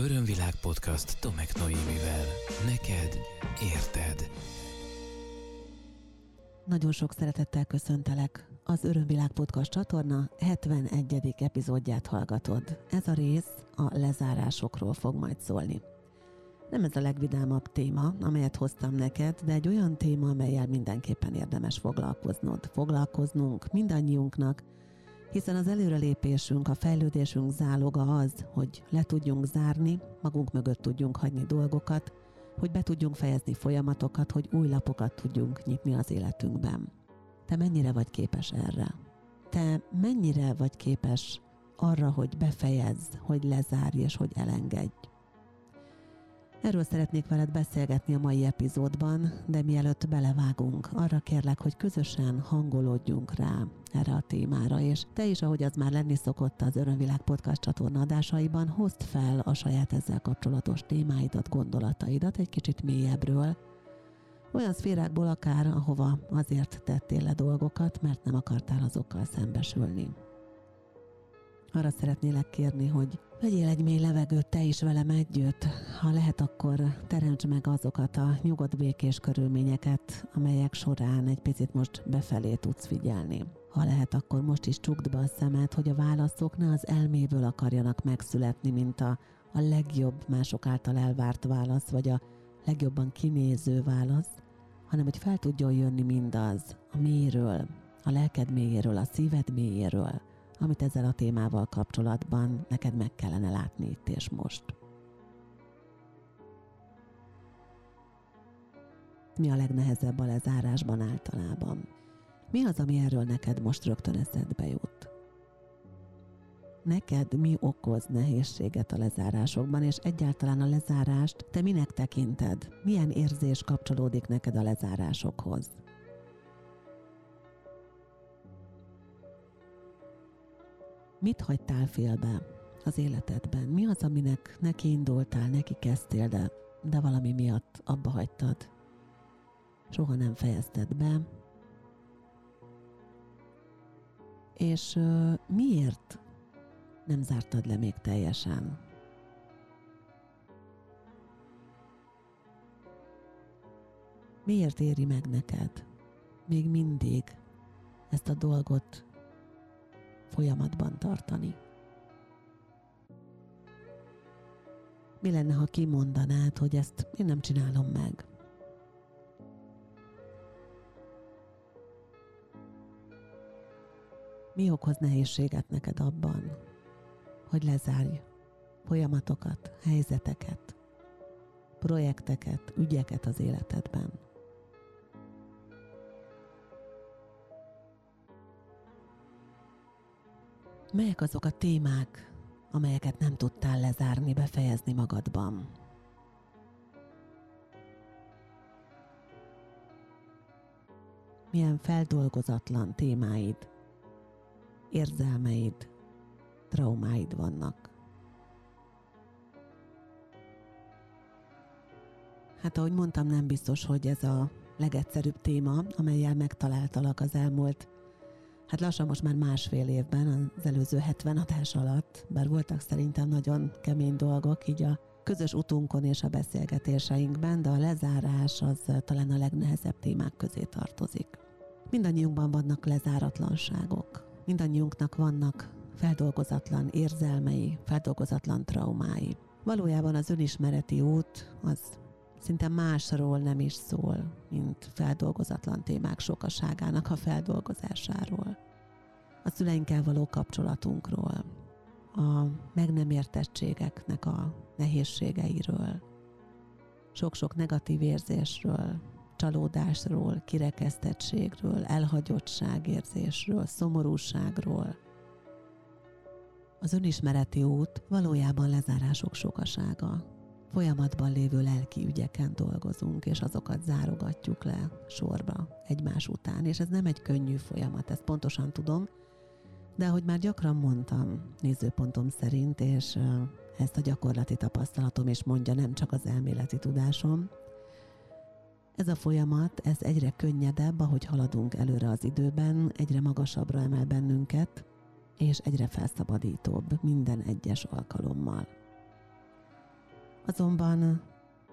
Örömvilág podcast Tomek Noémivel. Neked érted. Nagyon sok szeretettel köszöntelek. Az Örömvilág podcast csatorna 71. epizódját hallgatod. Ez a rész a lezárásokról fog majd szólni. Nem ez a legvidámabb téma, amelyet hoztam neked, de egy olyan téma, amelyel mindenképpen érdemes foglalkoznod. Foglalkoznunk mindannyiunknak, hiszen az előrelépésünk, a fejlődésünk záloga az, hogy le tudjunk zárni, magunk mögött tudjunk hagyni dolgokat, hogy be tudjunk fejezni folyamatokat, hogy új lapokat tudjunk nyitni az életünkben. Te mennyire vagy képes erre? Te mennyire vagy képes arra, hogy befejezz, hogy lezárj és hogy elengedj? Erről szeretnék veled beszélgetni a mai epizódban, de mielőtt belevágunk, arra kérlek, hogy közösen hangolódjunk rá erre a témára, és te is, ahogy az már lenni szokott az Örömvilág podcast csatorna adásaiban, hozd fel a saját ezzel kapcsolatos témáidat, gondolataidat egy kicsit mélyebbről, olyan szférákból akár, ahova azért tettél le dolgokat, mert nem akartál azokkal szembesülni. Arra szeretnélek kérni, hogy vegyél egy mély levegőt te is velem együtt. Ha lehet, akkor teremts meg azokat a nyugodt békés körülményeket, amelyek során egy picit most befelé tudsz figyelni. Ha lehet, akkor most is csukd be a szemed, hogy a válaszok ne az elméből akarjanak megszületni, mint a, a legjobb mások által elvárt válasz, vagy a legjobban kinéző válasz, hanem hogy fel tudjon jönni mindaz a mélyről, a lelked mélyéről, a szíved mélyéről, amit ezzel a témával kapcsolatban neked meg kellene látni itt és most. Mi a legnehezebb a lezárásban általában? Mi az, ami erről neked most rögtön eszedbe jut? Neked mi okoz nehézséget a lezárásokban, és egyáltalán a lezárást te minek tekinted? Milyen érzés kapcsolódik neked a lezárásokhoz? Mit hagytál félbe az életedben? Mi az, aminek neki indultál, neki kezdtél, de, de valami miatt abba hagytad? Soha nem fejezted be. És uh, miért nem zártad le még teljesen? Miért éri meg neked még mindig ezt a dolgot folyamatban tartani. Mi lenne, ha kimondanád, hogy ezt én nem csinálom meg? Mi okoz nehézséget neked abban, hogy lezárj folyamatokat, helyzeteket, projekteket, ügyeket az életedben? Melyek azok a témák, amelyeket nem tudtál lezárni, befejezni magadban? Milyen feldolgozatlan témáid, érzelmeid, traumáid vannak? Hát ahogy mondtam, nem biztos, hogy ez a legegyszerűbb téma, amelyel megtaláltalak az elmúlt hát lassan most már másfél évben, az előző 70 adás alatt, bár voltak szerintem nagyon kemény dolgok, így a közös utunkon és a beszélgetéseinkben, de a lezárás az talán a legnehezebb témák közé tartozik. Mindannyiunkban vannak lezáratlanságok, mindannyiunknak vannak feldolgozatlan érzelmei, feldolgozatlan traumái. Valójában az önismereti út az szinte másról nem is szól, mint feldolgozatlan témák sokaságának a feldolgozásáról. A szüleinkkel való kapcsolatunkról, a meg nem értettségeknek a nehézségeiről, sok-sok negatív érzésről, csalódásról, kirekesztettségről, elhagyottságérzésről, szomorúságról. Az önismereti út valójában lezárások sokasága, folyamatban lévő lelki ügyeken dolgozunk, és azokat zárogatjuk le sorba egymás után. És ez nem egy könnyű folyamat, ezt pontosan tudom, de ahogy már gyakran mondtam, nézőpontom szerint, és ezt a gyakorlati tapasztalatom is mondja, nem csak az elméleti tudásom, ez a folyamat, ez egyre könnyedebb, ahogy haladunk előre az időben, egyre magasabbra emel bennünket, és egyre felszabadítóbb minden egyes alkalommal. Azonban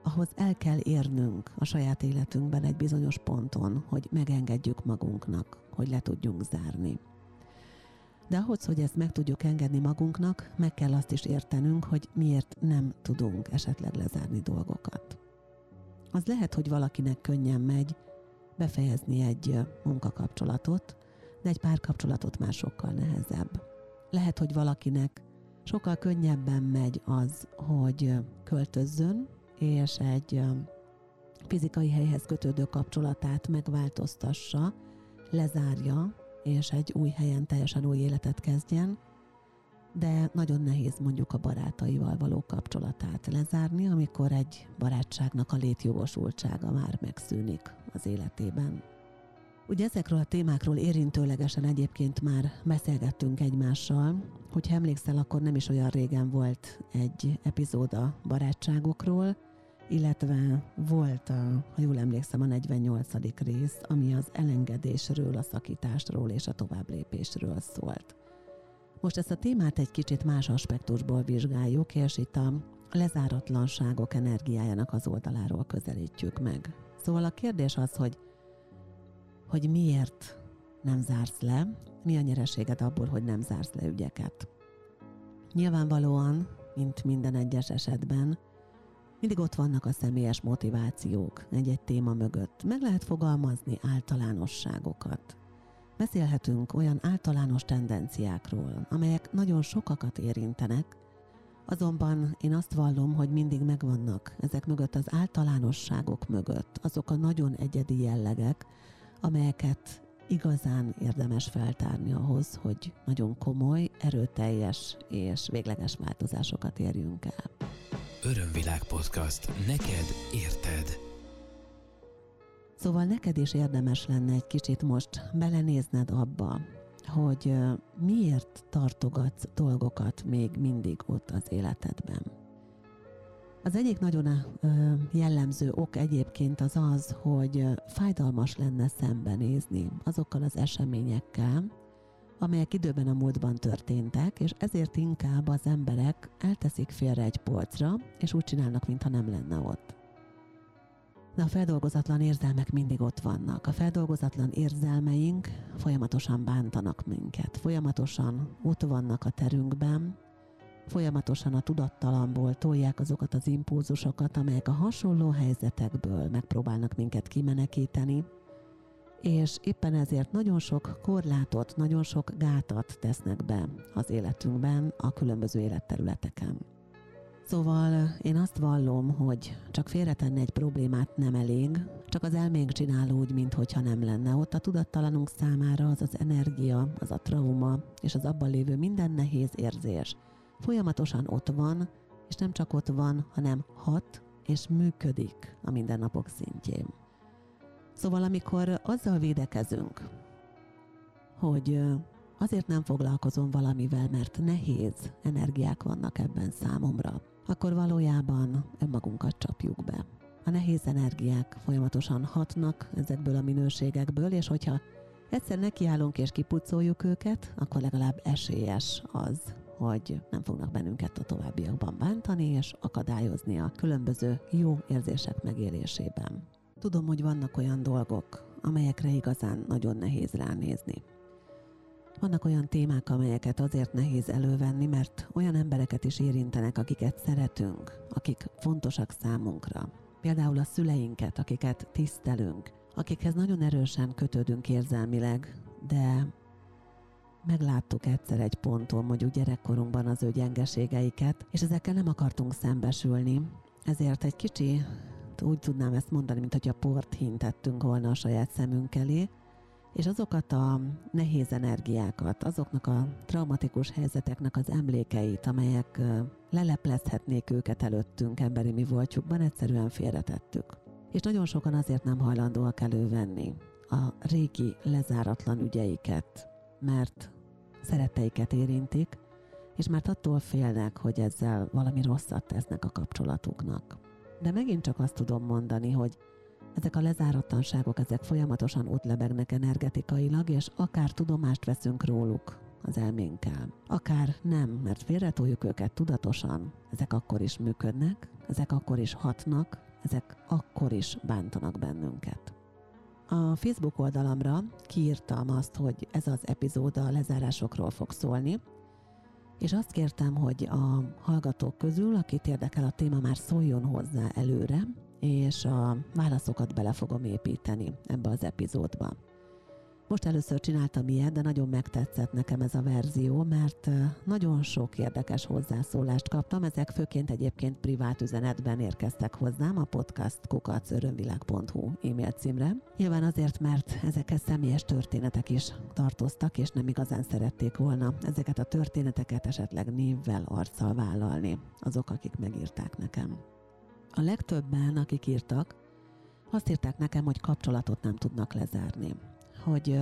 ahhoz el kell érnünk a saját életünkben egy bizonyos ponton, hogy megengedjük magunknak, hogy le tudjunk zárni. De ahhoz, hogy ezt meg tudjuk engedni magunknak, meg kell azt is értenünk, hogy miért nem tudunk esetleg lezárni dolgokat. Az lehet, hogy valakinek könnyen megy befejezni egy munkakapcsolatot, de egy párkapcsolatot már sokkal nehezebb. Lehet, hogy valakinek sokkal könnyebben megy az, hogy költözzön, és egy fizikai helyhez kötődő kapcsolatát megváltoztassa, lezárja, és egy új helyen teljesen új életet kezdjen, de nagyon nehéz mondjuk a barátaival való kapcsolatát lezárni, amikor egy barátságnak a létjogosultsága már megszűnik az életében. Ugye ezekről a témákról érintőlegesen egyébként már beszélgettünk egymással, hogy emlékszel, akkor nem is olyan régen volt egy epizód a barátságokról, illetve volt, a, ha jól emlékszem, a 48. rész, ami az elengedésről, a szakításról és a továbblépésről szólt. Most ezt a témát egy kicsit más aspektusból vizsgáljuk, és itt a lezáratlanságok energiájának az oldaláról közelítjük meg. Szóval a kérdés az, hogy, hogy miért nem zársz le, mi a nyereséged abból, hogy nem zársz le ügyeket. Nyilvánvalóan, mint minden egyes esetben, mindig ott vannak a személyes motivációk egy-egy téma mögött. Meg lehet fogalmazni általánosságokat. Beszélhetünk olyan általános tendenciákról, amelyek nagyon sokakat érintenek, azonban én azt vallom, hogy mindig megvannak ezek mögött az általánosságok mögött azok a nagyon egyedi jellegek, amelyeket igazán érdemes feltárni ahhoz, hogy nagyon komoly, erőteljes és végleges változásokat érjünk el. Örömvilág podcast. Neked érted. Szóval neked is érdemes lenne egy kicsit most belenézned abba, hogy miért tartogatsz dolgokat még mindig ott az életedben. Az egyik nagyon jellemző ok egyébként az az, hogy fájdalmas lenne szembenézni azokkal az eseményekkel, amelyek időben a múltban történtek, és ezért inkább az emberek elteszik félre egy polcra, és úgy csinálnak, mintha nem lenne ott. De a feldolgozatlan érzelmek mindig ott vannak. A feldolgozatlan érzelmeink folyamatosan bántanak minket, folyamatosan ott vannak a terünkben, folyamatosan a tudattalamból tolják azokat az impulzusokat, amelyek a hasonló helyzetekből megpróbálnak minket kimenekíteni, és éppen ezért nagyon sok korlátot, nagyon sok gátat tesznek be az életünkben, a különböző életterületeken. Szóval én azt vallom, hogy csak félretenni egy problémát nem elég, csak az elménk csinál úgy, mintha nem lenne. Ott a tudattalanunk számára az az energia, az a trauma és az abban lévő minden nehéz érzés folyamatosan ott van, és nem csak ott van, hanem hat és működik a mindennapok szintjén. Szóval amikor azzal védekezünk, hogy azért nem foglalkozom valamivel, mert nehéz energiák vannak ebben számomra, akkor valójában önmagunkat csapjuk be. A nehéz energiák folyamatosan hatnak ezekből a minőségekből, és hogyha egyszer nekiállunk és kipucoljuk őket, akkor legalább esélyes az, hogy nem fognak bennünket a továbbiakban bántani és akadályozni a különböző jó érzések megélésében. Tudom, hogy vannak olyan dolgok, amelyekre igazán nagyon nehéz ránézni. Vannak olyan témák, amelyeket azért nehéz elővenni, mert olyan embereket is érintenek, akiket szeretünk, akik fontosak számunkra. Például a szüleinket, akiket tisztelünk, akikhez nagyon erősen kötődünk érzelmileg, de megláttuk egyszer egy ponton, mondjuk gyerekkorunkban az ő gyengeségeiket, és ezekkel nem akartunk szembesülni, ezért egy kicsi úgy tudnám ezt mondani, mint hogy a port hintettünk volna a saját szemünk elé, és azokat a nehéz energiákat, azoknak a traumatikus helyzeteknek az emlékeit, amelyek leleplezhetnék őket előttünk emberi mi voltjukban, egyszerűen félretettük. És nagyon sokan azért nem hajlandóak elővenni a régi lezáratlan ügyeiket, mert szeretteiket érintik, és már attól félnek, hogy ezzel valami rosszat tesznek a kapcsolatuknak. De megint csak azt tudom mondani, hogy ezek a lezáratlanságok, ezek folyamatosan ott lebegnek energetikailag, és akár tudomást veszünk róluk az elménkkel, akár nem, mert félretoljuk őket tudatosan, ezek akkor is működnek, ezek akkor is hatnak, ezek akkor is bántanak bennünket. A Facebook oldalamra kiírtam azt, hogy ez az epizód a lezárásokról fog szólni, és azt kértem, hogy a hallgatók közül, akit érdekel a téma, már szóljon hozzá előre, és a válaszokat bele fogom építeni ebbe az epizódba. Most először csináltam ilyet, de nagyon megtetszett nekem ez a verzió, mert nagyon sok érdekes hozzászólást kaptam, ezek főként egyébként privát üzenetben érkeztek hozzám a podcast kukacörönvilág.hu e-mail címre. Nyilván azért, mert ezekhez személyes történetek is tartoztak, és nem igazán szerették volna ezeket a történeteket esetleg névvel, arccal vállalni azok, akik megírták nekem. A legtöbben, akik írtak, azt írták nekem, hogy kapcsolatot nem tudnak lezárni hogy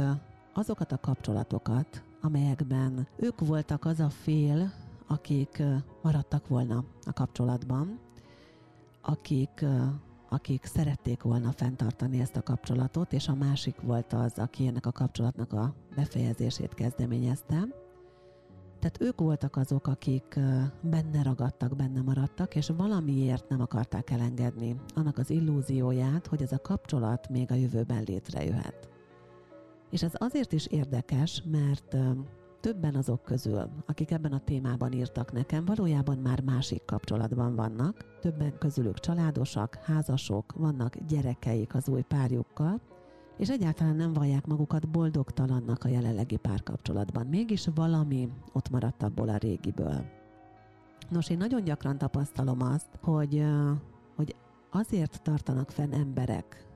azokat a kapcsolatokat, amelyekben ők voltak az a fél, akik maradtak volna a kapcsolatban, akik, akik szerették volna fenntartani ezt a kapcsolatot, és a másik volt az, aki ennek a kapcsolatnak a befejezését kezdeményezte. Tehát ők voltak azok, akik benne ragadtak, benne maradtak, és valamiért nem akarták elengedni annak az illúzióját, hogy ez a kapcsolat még a jövőben létrejöhet. És ez azért is érdekes, mert többen azok közül, akik ebben a témában írtak nekem, valójában már másik kapcsolatban vannak. Többen közülük családosak, házasok, vannak gyerekeik az új párjukkal, és egyáltalán nem vallják magukat boldogtalannak a jelenlegi párkapcsolatban. Mégis valami ott maradt abból a régiből. Nos, én nagyon gyakran tapasztalom azt, hogy, hogy azért tartanak fenn emberek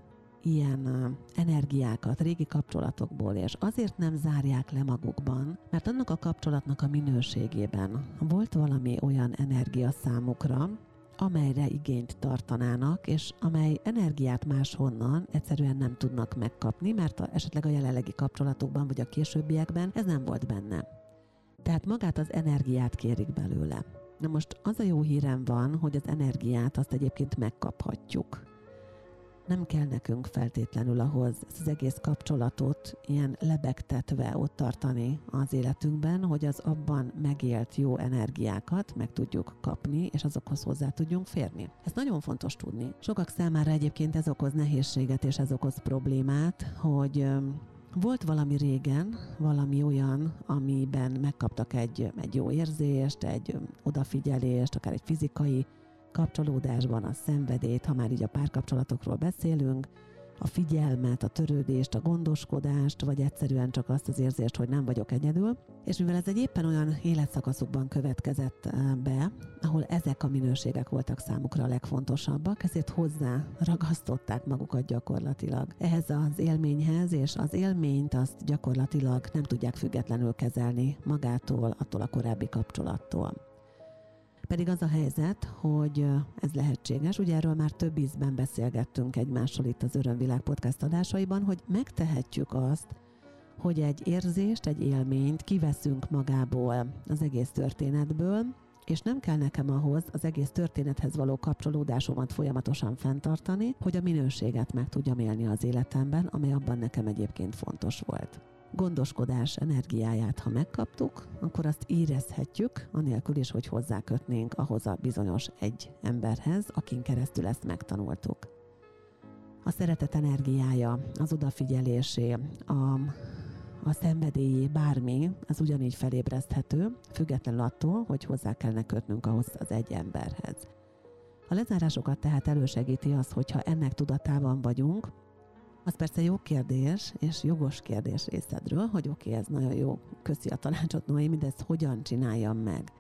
ilyen energiákat régi kapcsolatokból, és azért nem zárják le magukban, mert annak a kapcsolatnak a minőségében volt valami olyan energia számukra, amelyre igényt tartanának, és amely energiát máshonnan egyszerűen nem tudnak megkapni, mert a, esetleg a jelenlegi kapcsolatokban vagy a későbbiekben ez nem volt benne. Tehát magát az energiát kérik belőle. Na most az a jó hírem van, hogy az energiát azt egyébként megkaphatjuk nem kell nekünk feltétlenül ahhoz ezt az egész kapcsolatot ilyen lebegtetve ott tartani az életünkben, hogy az abban megélt jó energiákat meg tudjuk kapni, és azokhoz hozzá tudjunk férni. Ez nagyon fontos tudni. Sokak számára egyébként ez okoz nehézséget és ez okoz problémát, hogy volt valami régen, valami olyan, amiben megkaptak egy, egy jó érzést, egy odafigyelést, akár egy fizikai kapcsolódásban a szenvedét, ha már így a párkapcsolatokról beszélünk, a figyelmet, a törődést, a gondoskodást, vagy egyszerűen csak azt az érzést, hogy nem vagyok egyedül. És mivel ez egy éppen olyan életszakaszukban következett eh, be, ahol ezek a minőségek voltak számukra a legfontosabbak, ezért hozzá ragasztották magukat gyakorlatilag ehhez az élményhez, és az élményt azt gyakorlatilag nem tudják függetlenül kezelni magától, attól a korábbi kapcsolattól. Pedig az a helyzet, hogy ez lehetséges, ugye erről már több ízben beszélgettünk egymással itt az Örömvilág podcast adásaiban, hogy megtehetjük azt, hogy egy érzést, egy élményt kiveszünk magából az egész történetből, és nem kell nekem ahhoz az egész történethez való kapcsolódásomat folyamatosan fenntartani, hogy a minőséget meg tudjam élni az életemben, amely abban nekem egyébként fontos volt gondoskodás energiáját, ha megkaptuk, akkor azt érezhetjük, anélkül is, hogy hozzákötnénk ahhoz a bizonyos egy emberhez, akin keresztül ezt megtanultuk. A szeretet energiája, az odafigyelésé, a, a szenvedélyé, bármi, az ugyanígy felébreszthető, függetlenül attól, hogy hozzá kellene kötnünk ahhoz az egy emberhez. A lezárásokat tehát elősegíti az, hogyha ennek tudatában vagyunk, az persze jó kérdés, és jogos kérdés részedről, hogy oké, okay, ez nagyon jó, köszi a tanácsot, Noémi, de ezt hogyan csináljam meg?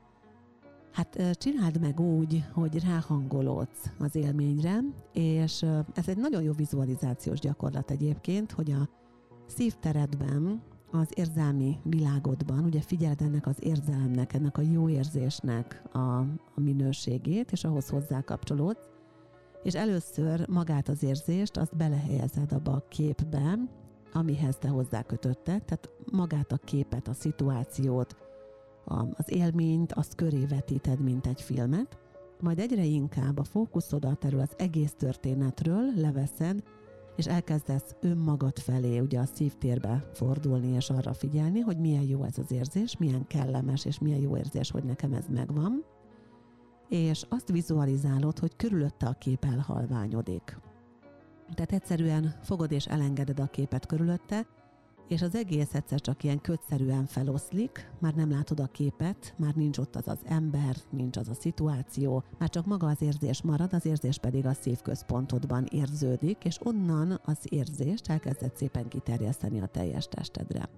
Hát csináld meg úgy, hogy ráhangolódsz az élményre, és ez egy nagyon jó vizualizációs gyakorlat egyébként, hogy a szívteredben, az érzelmi világodban, ugye figyeld ennek az érzelemnek, ennek a jó érzésnek a, a minőségét, és ahhoz hozzá kapcsolódsz, és először magát az érzést, azt belehelyezed abba a képbe, amihez te hozzákötötted, tehát magát a képet, a szituációt, az élményt, azt köré vetíted, mint egy filmet, majd egyre inkább a fókuszodat erről az egész történetről leveszed, és elkezdesz önmagad felé, ugye a szívtérbe fordulni, és arra figyelni, hogy milyen jó ez az érzés, milyen kellemes, és milyen jó érzés, hogy nekem ez megvan, és azt vizualizálod, hogy körülötte a kép elhalványodik. Tehát egyszerűen fogod és elengeded a képet körülötte, és az egész egyszer csak ilyen kötszerűen feloszlik, már nem látod a képet, már nincs ott az az ember, nincs az a szituáció, már csak maga az érzés marad, az érzés pedig a szívközpontodban érződik, és onnan az érzést elkezdett szépen kiterjeszteni a teljes testedre.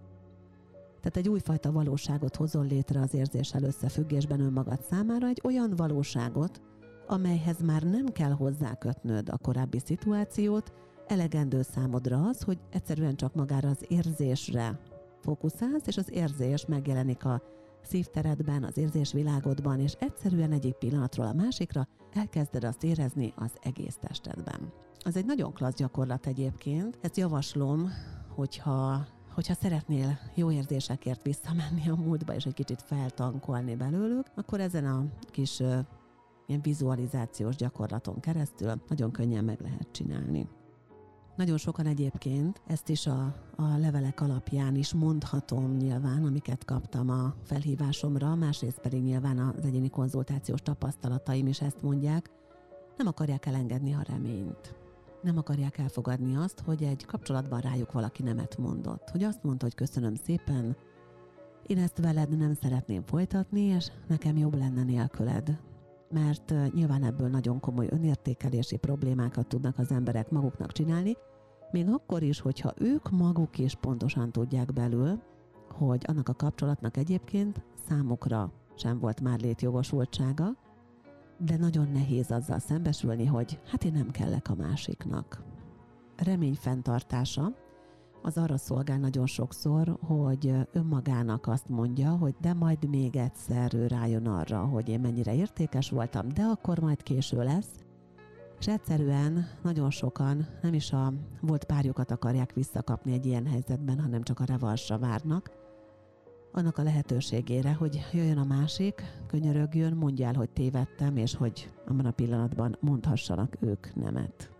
Tehát egy újfajta valóságot hozol létre az érzéssel összefüggésben önmagad számára, egy olyan valóságot, amelyhez már nem kell hozzákötnöd a korábbi szituációt, elegendő számodra az, hogy egyszerűen csak magára az érzésre fókuszálsz, és az érzés megjelenik a szívteredben, az érzésvilágodban, és egyszerűen egyik pillanatról a másikra elkezded azt érezni az egész testedben. Az egy nagyon klassz gyakorlat egyébként. Ezt javaslom, hogyha hogyha szeretnél jó érzésekért visszamenni a múltba, és egy kicsit feltankolni belőlük, akkor ezen a kis ilyen vizualizációs gyakorlaton keresztül nagyon könnyen meg lehet csinálni. Nagyon sokan egyébként ezt is a, a levelek alapján is mondhatom nyilván, amiket kaptam a felhívásomra, másrészt pedig nyilván az egyéni konzultációs tapasztalataim is ezt mondják, nem akarják elengedni a reményt. Nem akarják elfogadni azt, hogy egy kapcsolatban rájuk valaki nemet mondott. Hogy azt mondta, hogy köszönöm szépen, én ezt veled nem szeretném folytatni, és nekem jobb lenne nélküled mert nyilván ebből nagyon komoly önértékelési problémákat tudnak az emberek maguknak csinálni, még akkor is, hogyha ők maguk is pontosan tudják belül, hogy annak a kapcsolatnak egyébként számukra sem volt már létjogosultsága, de nagyon nehéz azzal szembesülni, hogy hát én nem kellek a másiknak. Remény fenntartása az arra szolgál nagyon sokszor, hogy önmagának azt mondja, hogy de majd még egyszer ő rájön arra, hogy én mennyire értékes voltam, de akkor majd késő lesz, és egyszerűen nagyon sokan nem is a volt párjukat akarják visszakapni egy ilyen helyzetben, hanem csak a revansra várnak, annak a lehetőségére, hogy jöjjön a másik, könyörögjön, mondjál, hogy tévedtem, és hogy abban a pillanatban mondhassanak ők nemet.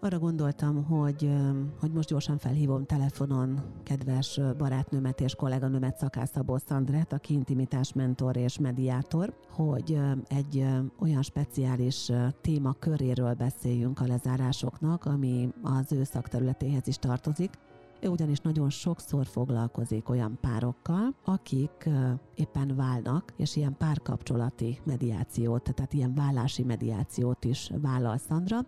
Arra gondoltam, hogy, hogy most gyorsan felhívom telefonon kedves barátnőmet és kolléganőmet Szakász Szabó Szandrát, aki intimitás mentor és mediátor, hogy egy olyan speciális téma köréről beszéljünk a lezárásoknak, ami az ő szakterületéhez is tartozik, ő ugyanis nagyon sokszor foglalkozik olyan párokkal, akik éppen válnak, és ilyen párkapcsolati mediációt, tehát ilyen vállási mediációt is vállal Szandra,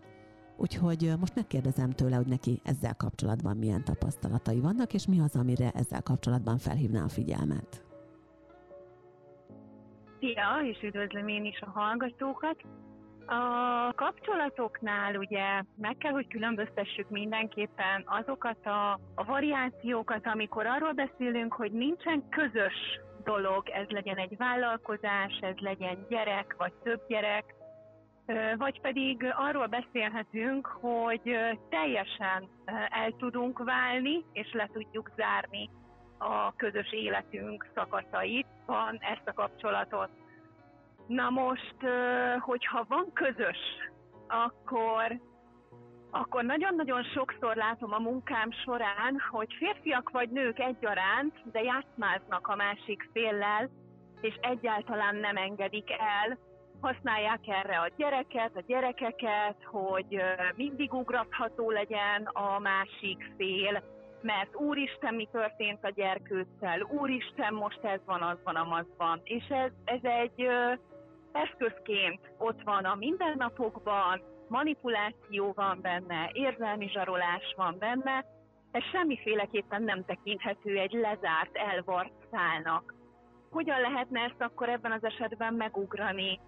Úgyhogy most megkérdezem tőle, hogy neki ezzel kapcsolatban milyen tapasztalatai vannak, és mi az, amire ezzel kapcsolatban felhívná a figyelmet. Szia, és üdvözlöm én is a hallgatókat. A kapcsolatoknál ugye meg kell, hogy különböztessük mindenképpen azokat a, a variációkat, amikor arról beszélünk, hogy nincsen közös dolog, ez legyen egy vállalkozás, ez legyen gyerek, vagy több gyerek, vagy pedig arról beszélhetünk, hogy teljesen el tudunk válni, és le tudjuk zárni a közös életünk szakaszait, van ezt a kapcsolatot. Na most, hogyha van közös, akkor akkor nagyon-nagyon sokszor látom a munkám során, hogy férfiak vagy nők egyaránt, de játszmáznak a másik féllel, és egyáltalán nem engedik el, használják erre a gyereket, a gyerekeket, hogy mindig ugratható legyen a másik fél, mert úristen, mi történt a gyerkőccel, úristen, most ez van, az van, amaz van. És ez, ez egy eszközként ott van a mindennapokban, manipuláció van benne, érzelmi zsarolás van benne, ez semmiféleképpen nem tekinthető egy lezárt, elvart szálnak. Hogyan lehetne ezt akkor ebben az esetben megugrani?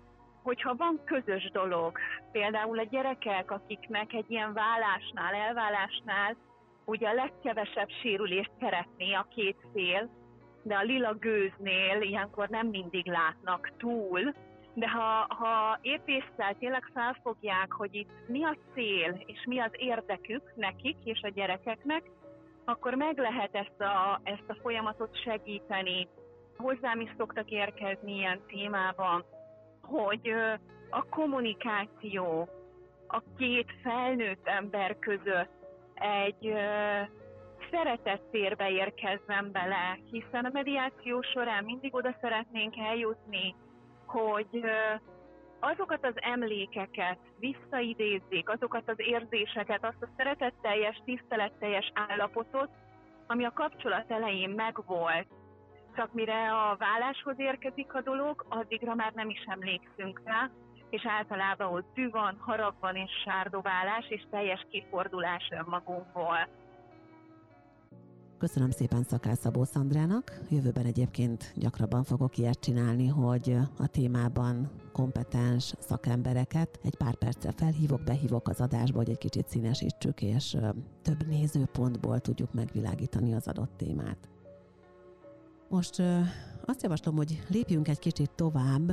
hogyha van közös dolog, például a gyerekek, akiknek egy ilyen vállásnál, elvállásnál ugye a legkevesebb sérülést szeretné a két fél, de a lila gőznél ilyenkor nem mindig látnak túl, de ha, ha épésszel tényleg felfogják, hogy itt mi a cél, és mi az érdekük nekik és a gyerekeknek, akkor meg lehet ezt a, ezt a folyamatot segíteni. Hozzám is szoktak érkezni ilyen témában, hogy a kommunikáció a két felnőtt ember között egy szeretettérbe érkezzen bele, hiszen a mediáció során mindig oda szeretnénk eljutni, hogy azokat az emlékeket visszaidézzék, azokat az érzéseket, azt a szeretetteljes, tiszteletteljes állapotot, ami a kapcsolat elején megvolt. Csak mire a válláshoz érkezik a dolog, addigra már nem is emlékszünk rá, és általában ott tű van, harag van és sárdoválás, és teljes kifordulás önmagunkból. Köszönöm szépen Szakály Szabó Szandrának. Jövőben egyébként gyakrabban fogok ilyet csinálni, hogy a témában kompetens szakembereket egy pár perccel felhívok, behívok az adásba, hogy egy kicsit színesítsük, és több nézőpontból tudjuk megvilágítani az adott témát. Most azt javaslom, hogy lépjünk egy kicsit tovább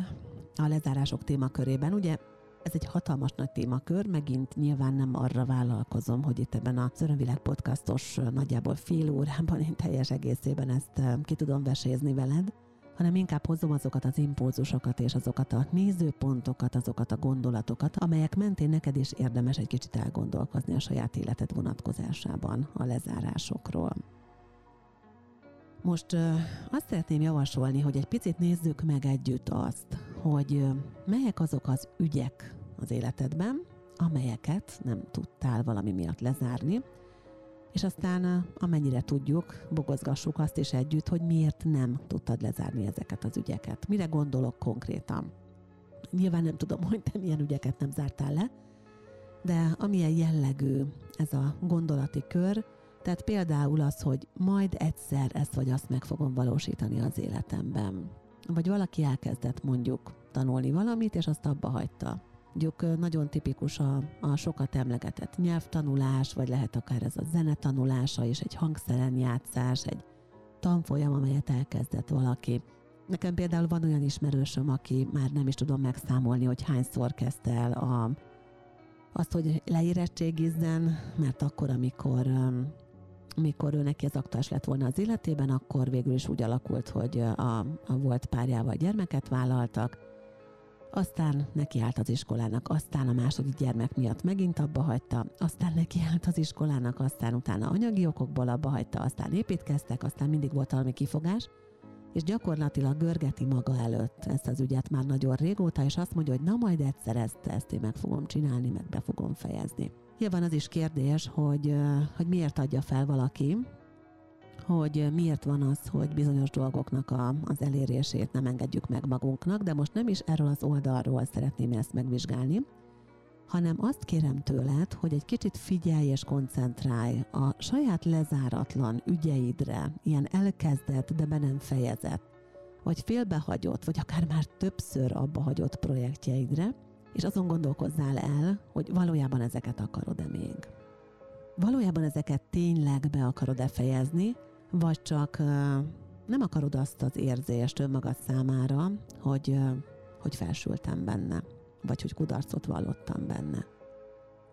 a lezárások témakörében. Ugye ez egy hatalmas nagy témakör, megint nyilván nem arra vállalkozom, hogy itt ebben a Örömvilág podcastos nagyjából fél órában én teljes egészében ezt ki tudom vesézni veled, hanem inkább hozom azokat az impulzusokat és azokat a nézőpontokat, azokat a gondolatokat, amelyek mentén neked is érdemes egy kicsit elgondolkozni a saját életed vonatkozásában a lezárásokról. Most azt szeretném javasolni, hogy egy picit nézzük meg együtt azt, hogy melyek azok az ügyek az életedben, amelyeket nem tudtál valami miatt lezárni, és aztán amennyire tudjuk, bogozgassuk azt is együtt, hogy miért nem tudtad lezárni ezeket az ügyeket. Mire gondolok konkrétan? Nyilván nem tudom, hogy te milyen ügyeket nem zártál le, de amilyen jellegű ez a gondolati kör, tehát például az, hogy majd egyszer ezt vagy azt meg fogom valósítani az életemben. Vagy valaki elkezdett mondjuk tanulni valamit, és azt abba hagyta. Mondjuk nagyon tipikus a, a sokat emlegetett nyelvtanulás, vagy lehet akár ez a zenetanulása is, egy hangszeren játszás, egy tanfolyam, amelyet elkezdett valaki. Nekem például van olyan ismerősöm, aki már nem is tudom megszámolni, hogy hányszor kezdte el a, azt, hogy leérettségizzen, mert akkor, amikor mikor ő neki az aktuális lett volna az életében, akkor végül is úgy alakult, hogy a, a volt párjával gyermeket vállaltak, aztán neki állt az iskolának, aztán a második gyermek miatt megint abba hagyta, aztán neki állt az iskolának, aztán utána anyagi okokból abba hagyta, aztán építkeztek, aztán mindig volt valami kifogás, és gyakorlatilag görgeti maga előtt ezt az ügyet már nagyon régóta, és azt mondja, hogy na majd egyszer ezt, ezt én meg fogom csinálni, meg be fogom fejezni. Nyilván az is kérdés, hogy, hogy miért adja fel valaki, hogy miért van az, hogy bizonyos dolgoknak a, az elérését nem engedjük meg magunknak, de most nem is erről az oldalról szeretném ezt megvizsgálni, hanem azt kérem tőled, hogy egy kicsit figyelj és koncentrálj a saját lezáratlan ügyeidre, ilyen elkezdett, de be nem fejezett, vagy félbehagyott, vagy akár már többször abba hagyott projektjeidre, és azon gondolkozzál el, hogy valójában ezeket akarod-e még. Valójában ezeket tényleg be akarod-e fejezni, vagy csak nem akarod azt az érzést önmagad számára, hogy, hogy felsültem benne, vagy hogy kudarcot vallottam benne.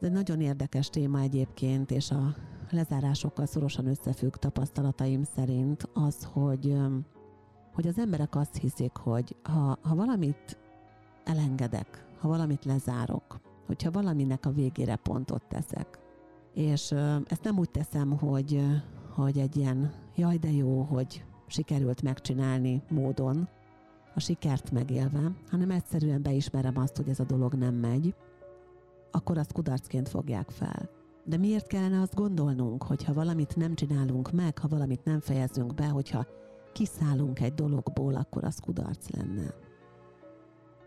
Egy nagyon érdekes téma egyébként, és a lezárásokkal szorosan összefügg tapasztalataim szerint az, hogy, hogy az emberek azt hiszik, hogy ha, ha valamit elengedek, ha valamit lezárok, hogyha valaminek a végére pontot teszek, és ezt nem úgy teszem, hogy, hogy egy ilyen jaj de jó, hogy sikerült megcsinálni módon, a sikert megélve, hanem egyszerűen beismerem azt, hogy ez a dolog nem megy, akkor azt kudarcként fogják fel. De miért kellene azt gondolnunk, hogy ha valamit nem csinálunk meg, ha valamit nem fejezünk be, hogyha kiszállunk egy dologból, akkor az kudarc lenne?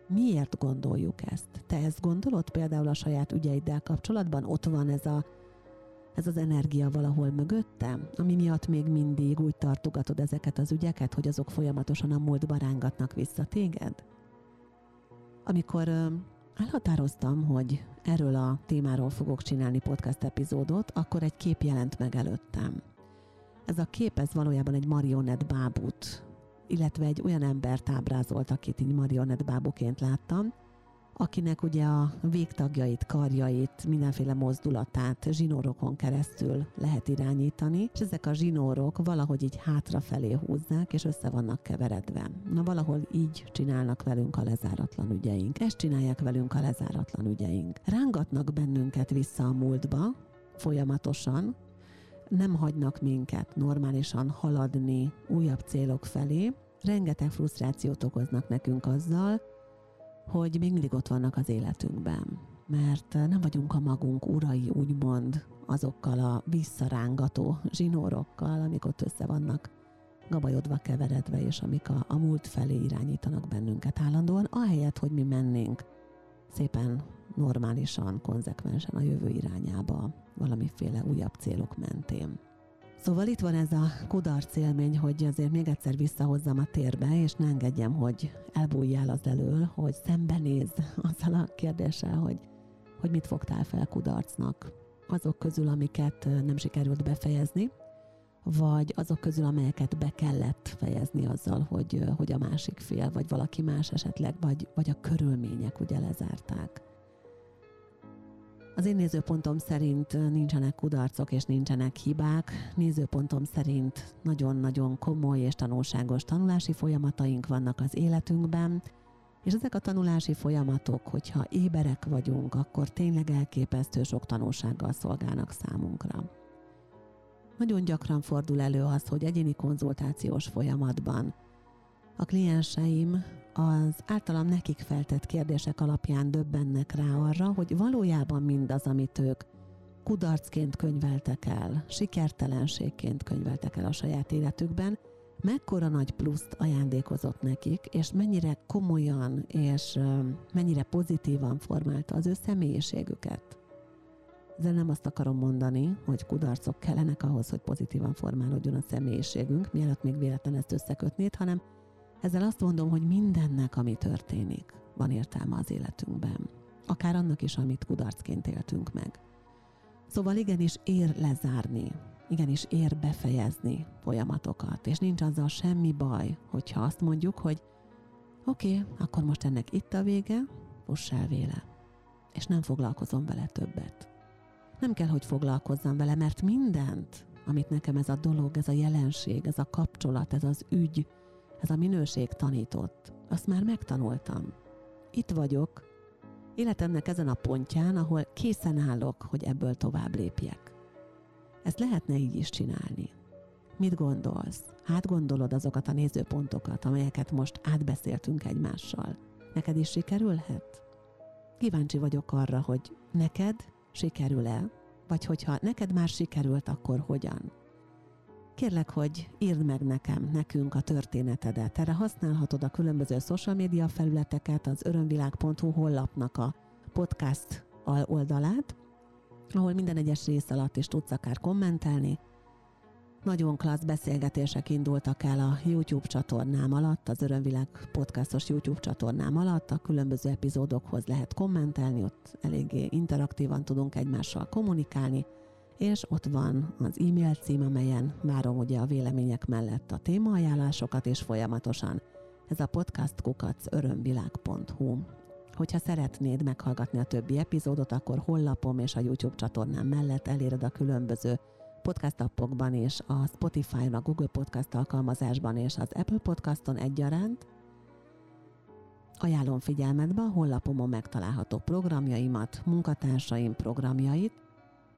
Miért gondoljuk ezt? Te ezt gondolod például a saját ügyeiddel kapcsolatban? Ott van ez a ez az energia valahol mögöttem, ami miatt még mindig úgy tartogatod ezeket az ügyeket, hogy azok folyamatosan a múltba rángatnak vissza téged? Amikor elhatároztam, hogy erről a témáról fogok csinálni podcast epizódot, akkor egy kép jelent meg előttem. Ez a kép, ez valójában egy marionett bábút, illetve egy olyan embert ábrázolt, akit így marionett bábuként láttam, akinek ugye a végtagjait, karjait, mindenféle mozdulatát zsinórokon keresztül lehet irányítani, és ezek a zsinórok valahogy így hátrafelé húzzák, és össze vannak keveredve. Na valahol így csinálnak velünk a lezáratlan ügyeink. Ezt csinálják velünk a lezáratlan ügyeink. Rángatnak bennünket vissza a múltba, folyamatosan, nem hagynak minket normálisan haladni újabb célok felé, rengeteg frusztrációt okoznak nekünk azzal, hogy még mindig ott vannak az életünkben, mert nem vagyunk a magunk urai, úgymond, azokkal a visszarángató zsinórokkal, amik ott össze vannak gabajodva keveredve, és amik a, a múlt felé irányítanak bennünket állandóan, ahelyett, hogy mi mennénk szépen normálisan, konzekvensen a jövő irányába, valamiféle újabb célok mentén. Szóval itt van ez a kudarc élmény, hogy azért még egyszer visszahozzam a térbe, és ne engedjem, hogy elbújjál az elől, hogy szembenéz azzal a kérdéssel, hogy, hogy mit fogtál fel kudarcnak. Azok közül, amiket nem sikerült befejezni, vagy azok közül, amelyeket be kellett fejezni azzal, hogy, hogy a másik fél, vagy valaki más esetleg, vagy, vagy a körülmények ugye lezárták. Az én nézőpontom szerint nincsenek kudarcok és nincsenek hibák. Nézőpontom szerint nagyon-nagyon komoly és tanulságos tanulási folyamataink vannak az életünkben, és ezek a tanulási folyamatok, hogyha éberek vagyunk, akkor tényleg elképesztő sok tanulsággal szolgálnak számunkra. Nagyon gyakran fordul elő az, hogy egyéni konzultációs folyamatban a klienseim az általam nekik feltett kérdések alapján döbbennek rá arra, hogy valójában mindaz, amit ők kudarcként könyveltek el, sikertelenségként könyveltek el a saját életükben, mekkora nagy pluszt ajándékozott nekik, és mennyire komolyan és mennyire pozitívan formálta az ő személyiségüket. Ezzel nem azt akarom mondani, hogy kudarcok kellenek ahhoz, hogy pozitívan formálódjon a személyiségünk, mielőtt még véletlen ezt összekötnéd, hanem ezzel azt mondom, hogy mindennek, ami történik, van értelme az életünkben. Akár annak is, amit kudarcként éltünk meg. Szóval igenis ér lezárni, igenis ér befejezni folyamatokat, és nincs azzal semmi baj, hogyha azt mondjuk, hogy oké, okay, akkor most ennek itt a vége, fuss el véle, és nem foglalkozom vele többet. Nem kell, hogy foglalkozzam vele, mert mindent, amit nekem ez a dolog, ez a jelenség, ez a kapcsolat, ez az ügy, ez a minőség tanított. Azt már megtanultam. Itt vagyok, életemnek ezen a pontján, ahol készen állok, hogy ebből tovább lépjek. Ezt lehetne így is csinálni. Mit gondolsz? Hát gondolod azokat a nézőpontokat, amelyeket most átbeszéltünk egymással. Neked is sikerülhet? Kíváncsi vagyok arra, hogy neked sikerül-e, vagy hogyha neked már sikerült, akkor hogyan? Kérlek, hogy írd meg nekem, nekünk a történetedet. Erre használhatod a különböző social média felületeket, az örömvilág.hu hollapnak a podcast oldalát, ahol minden egyes rész alatt is tudsz akár kommentelni. Nagyon klassz beszélgetések indultak el a YouTube csatornám alatt, az Örömvilág podcastos YouTube csatornám alatt. A különböző epizódokhoz lehet kommentelni, ott eléggé interaktívan tudunk egymással kommunikálni és ott van az e-mail cím, amelyen várom ugye a vélemények mellett a témaajánlásokat, és folyamatosan ez a podcast kukac örömvilág.hu. Hogyha szeretnéd meghallgatni a többi epizódot, akkor hollapom és a YouTube csatornám mellett eléred a különböző podcast appokban és a Spotify-on, a Google Podcast alkalmazásban és az Apple Podcaston egyaránt. Ajánlom figyelmetbe a honlapomon megtalálható programjaimat, munkatársaim programjait,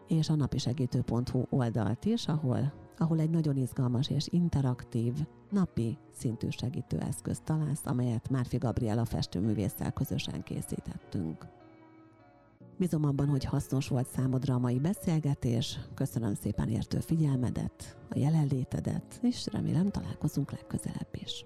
és a napisegítő.hu oldalt is, ahol, ahol egy nagyon izgalmas és interaktív napi szintű segítőeszközt találsz, amelyet Márfi Gabriela festőművésszel közösen készítettünk. Bízom abban, hogy hasznos volt számodra a mai beszélgetés. Köszönöm szépen értő figyelmedet, a jelenlétedet, és remélem találkozunk legközelebb is.